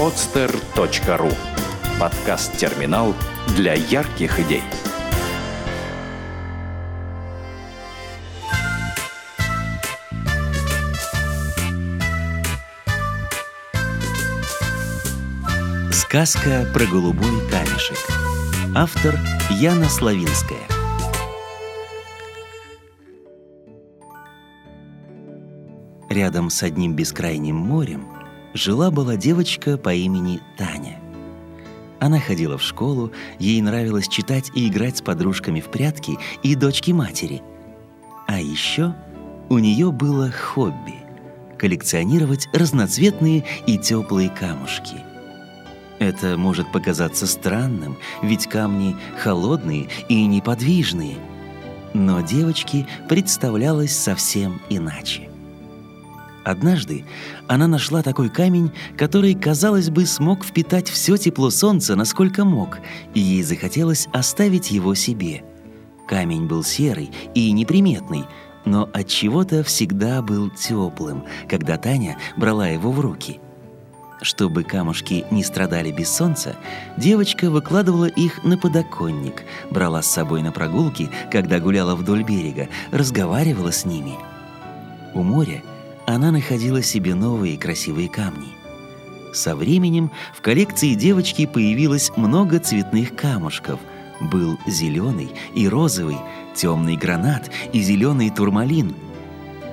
podster.ru Подкаст-терминал для ярких идей. Сказка про голубой камешек. Автор Яна Славинская. Рядом с одним бескрайним морем жила-была девочка по имени Таня. Она ходила в школу, ей нравилось читать и играть с подружками в прятки и дочки матери. А еще у нее было хобби – коллекционировать разноцветные и теплые камушки. Это может показаться странным, ведь камни холодные и неподвижные. Но девочке представлялось совсем иначе. Однажды она нашла такой камень, который, казалось бы, смог впитать все тепло солнца, насколько мог, и ей захотелось оставить его себе. Камень был серый и неприметный, но от чего-то всегда был теплым, когда Таня брала его в руки. Чтобы камушки не страдали без солнца, девочка выкладывала их на подоконник, брала с собой на прогулки, когда гуляла вдоль берега, разговаривала с ними. У моря она находила себе новые красивые камни. Со временем в коллекции девочки появилось много цветных камушков. Был зеленый и розовый, темный гранат и зеленый турмалин.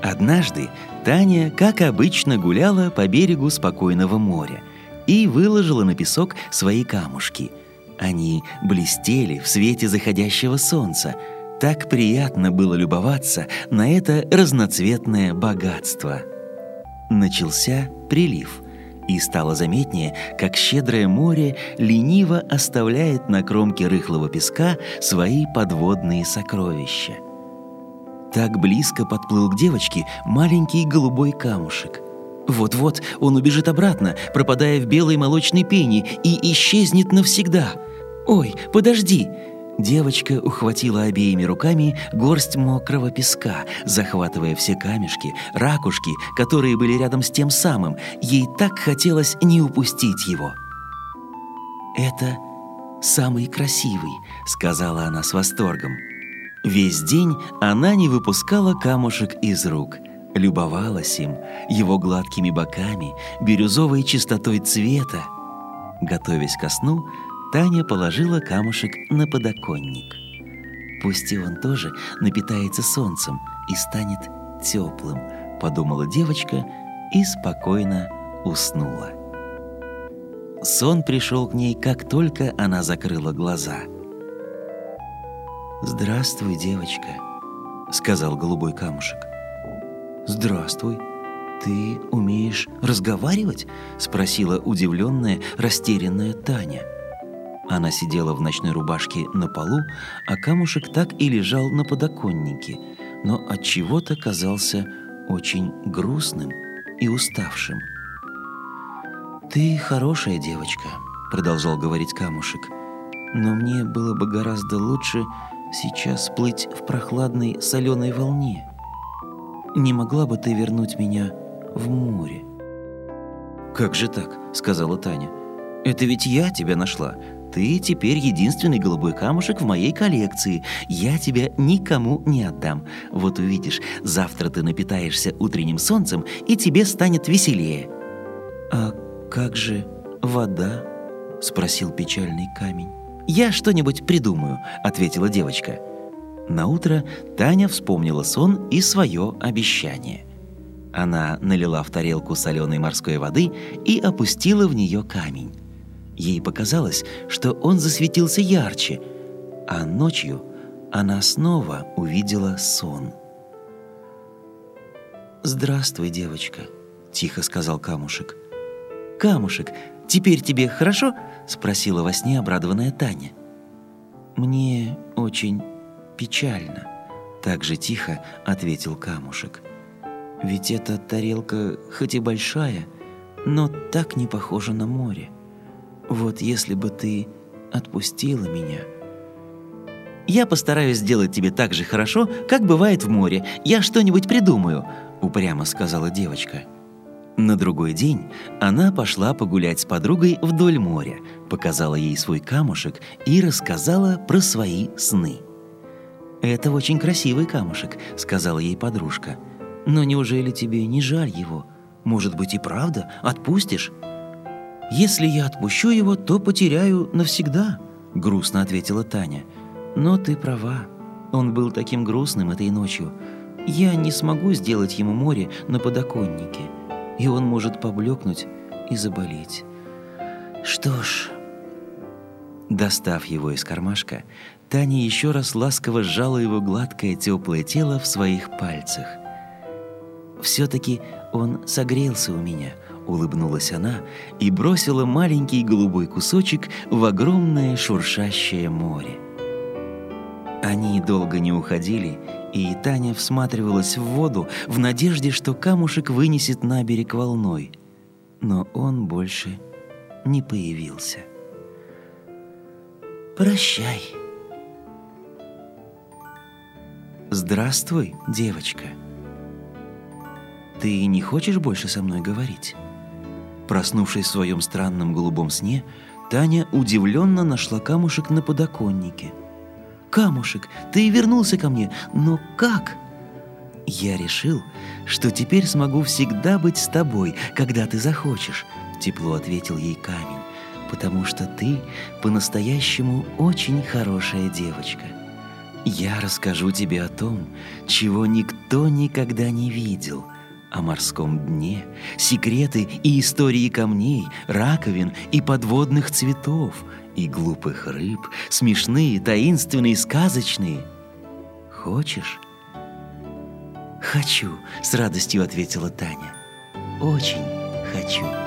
Однажды Таня, как обычно, гуляла по берегу спокойного моря и выложила на песок свои камушки. Они блестели в свете заходящего солнца – так приятно было любоваться на это разноцветное богатство. Начался прилив, и стало заметнее, как щедрое море лениво оставляет на кромке рыхлого песка свои подводные сокровища. Так близко подплыл к девочке маленький голубой камушек. Вот-вот он убежит обратно, пропадая в белой молочной пене, и исчезнет навсегда. «Ой, подожди!» Девочка ухватила обеими руками горсть мокрого песка, захватывая все камешки, ракушки, которые были рядом с тем самым. Ей так хотелось не упустить его. «Это самый красивый», — сказала она с восторгом. Весь день она не выпускала камушек из рук, любовалась им, его гладкими боками, бирюзовой чистотой цвета. Готовясь ко сну, Таня положила камушек на подоконник. «Пусть и он тоже напитается солнцем и станет теплым», — подумала девочка и спокойно уснула. Сон пришел к ней, как только она закрыла глаза. «Здравствуй, девочка», — сказал голубой камушек. «Здравствуй. Ты умеешь разговаривать?» — спросила удивленная, растерянная Таня. — она сидела в ночной рубашке на полу, а камушек так и лежал на подоконнике, но от чего-то казался очень грустным и уставшим. «Ты хорошая девочка», — продолжал говорить камушек, «но мне было бы гораздо лучше сейчас плыть в прохладной соленой волне. Не могла бы ты вернуть меня в море?» «Как же так?» — сказала Таня. «Это ведь я тебя нашла. Ты теперь единственный голубой камушек в моей коллекции. Я тебя никому не отдам. Вот увидишь, завтра ты напитаешься утренним солнцем, и тебе станет веселее». «А как же вода?» — спросил печальный камень. «Я что-нибудь придумаю», — ответила девочка. На утро Таня вспомнила сон и свое обещание. Она налила в тарелку соленой морской воды и опустила в нее камень. Ей показалось, что он засветился ярче, а ночью она снова увидела сон. «Здравствуй, девочка», — тихо сказал Камушек. «Камушек, теперь тебе хорошо?» — спросила во сне обрадованная Таня. «Мне очень печально», — так же тихо ответил Камушек. «Ведь эта тарелка хоть и большая, но так не похожа на море. Вот если бы ты отпустила меня. Я постараюсь сделать тебе так же хорошо, как бывает в море. Я что-нибудь придумаю, упрямо сказала девочка. На другой день она пошла погулять с подругой вдоль моря, показала ей свой камушек и рассказала про свои сны. «Это очень красивый камушек», — сказала ей подружка. «Но неужели тебе не жаль его? Может быть и правда? Отпустишь?» «Если я отпущу его, то потеряю навсегда», — грустно ответила Таня. «Но ты права. Он был таким грустным этой ночью. Я не смогу сделать ему море на подоконнике, и он может поблекнуть и заболеть. Что ж...» Достав его из кармашка, Таня еще раз ласково сжала его гладкое теплое тело в своих пальцах. «Все-таки он согрелся у меня», — улыбнулась она и бросила маленький голубой кусочек в огромное шуршащее море. Они долго не уходили, и Таня всматривалась в воду в надежде, что камушек вынесет на берег волной. Но он больше не появился. «Прощай!» «Здравствуй, девочка!» «Ты не хочешь больше со мной говорить?» Проснувшись в своем странном голубом сне, Таня удивленно нашла камушек на подоконнике – камушек, ты вернулся ко мне, но как?» «Я решил, что теперь смогу всегда быть с тобой, когда ты захочешь», — тепло ответил ей камень, «потому что ты по-настоящему очень хорошая девочка. Я расскажу тебе о том, чего никто никогда не видел — о морском дне, секреты и истории камней, раковин и подводных цветов, и глупых рыб, смешные, таинственные, сказочные. Хочешь? Хочу, с радостью ответила Таня. Очень хочу.